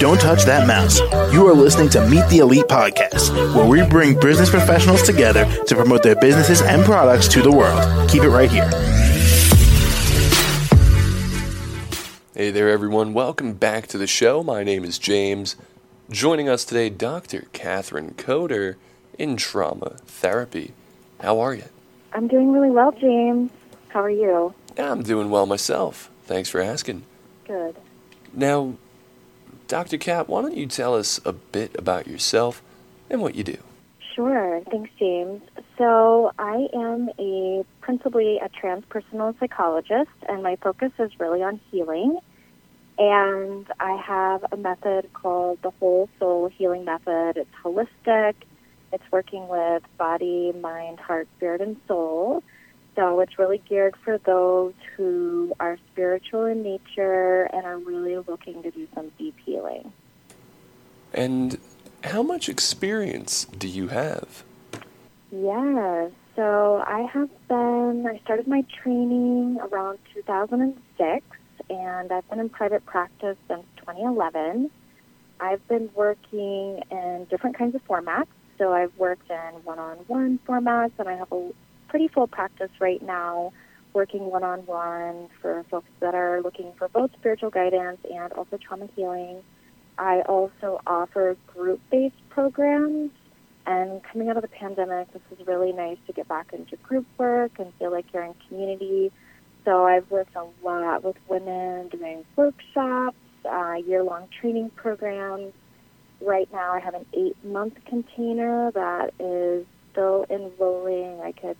Don't touch that mouse. You are listening to Meet the Elite podcast, where we bring business professionals together to promote their businesses and products to the world. Keep it right here. Hey there, everyone. Welcome back to the show. My name is James. Joining us today, Dr. Katherine Coder in trauma therapy. How are you? I'm doing really well, James. How are you? I'm doing well myself. Thanks for asking. Good. Now, Dr. Cat, why don't you tell us a bit about yourself and what you do? Sure. Thanks, James. So, I am a principally a transpersonal psychologist, and my focus is really on healing. And I have a method called the Whole Soul Healing Method. It's holistic. It's working with body, mind, heart, spirit, and soul. So it's really geared for those who are spiritual in nature and are really looking to do some deep healing. And how much experience do you have? Yeah, so I have been, I started my training around 2006, and I've been in private practice since 2011. I've been working in different kinds of formats. So I've worked in one on one formats, and I have a pretty full practice right now working one on one for folks that are looking for both spiritual guidance and also trauma healing. I also offer group based programs. And coming out of the pandemic, this is really nice to get back into group work and feel like you're in community. So I've worked a lot with women doing workshops, uh, year long training programs. Right now, I have an eight month container that is still enrolling. I could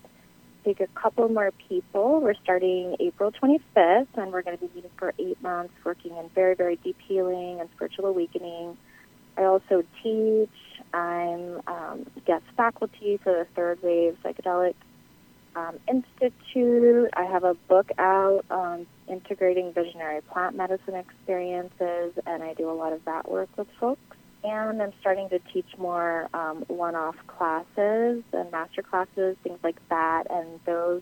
take a couple more people. We're starting April 25th, and we're going to be meeting for eight months, working in very, very deep healing and spiritual awakening. I also teach. I'm um, guest faculty for the Third Wave Psychedelic um, Institute. I have a book out on integrating visionary plant medicine experiences, and I do a lot of that work with folks and I'm starting to teach more um, one-off classes and master classes, things like that, and those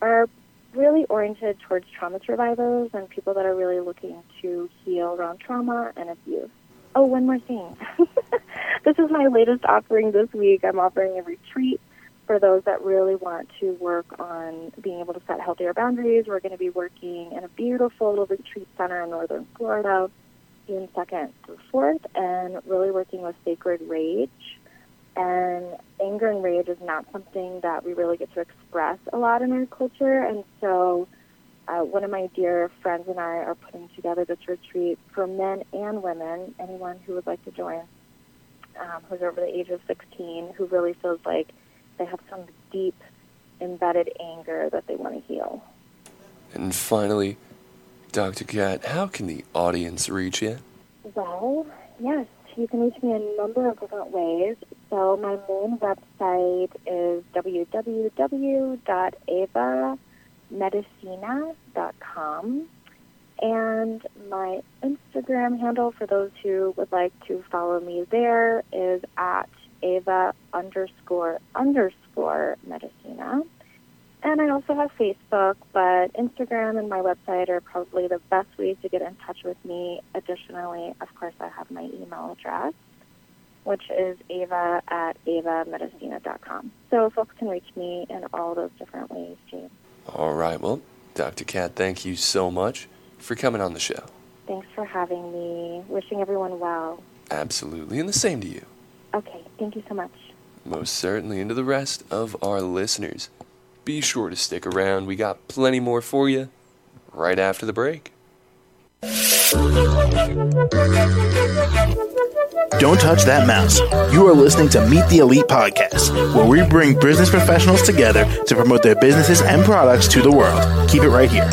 are really oriented towards trauma survivors and people that are really looking to heal around trauma and abuse. Oh, one more thing. this is my latest offering this week. I'm offering a retreat for those that really want to work on being able to set healthier boundaries. We're going to be working in a beautiful little retreat center in northern Florida June 2nd through 4th and really working with sacred rage. And anger and rage is not something that we really get to express a lot in our culture. And so, uh, one of my dear friends and I are putting together this retreat for men and women, anyone who would like to join, um, who's over the age of 16, who really feels like they have some deep embedded anger that they want to heal. And finally, Dr. Cat, how can the audience reach you? Well, yes, you can reach me in a number of different ways. So my main website is www.avamedicina.com. And my Instagram handle for those who would like to follow me there is at ava underscore underscore medicina. And I also have Facebook, but Instagram and my website are probably the best ways to get in touch with me. Additionally, of course, I have my email address, which is ava at avamedicina.com. So folks can reach me in all those different ways, James. All right. Well, Dr. Cat, thank you so much for coming on the show. Thanks for having me. Wishing everyone well. Absolutely. And the same to you. Okay. Thank you so much. Most certainly. And to the rest of our listeners be sure to stick around. We got plenty more for you right after the break. Don't touch that mouse. You are listening to Meet the Elite podcast, where we bring business professionals together to promote their businesses and products to the world. Keep it right here.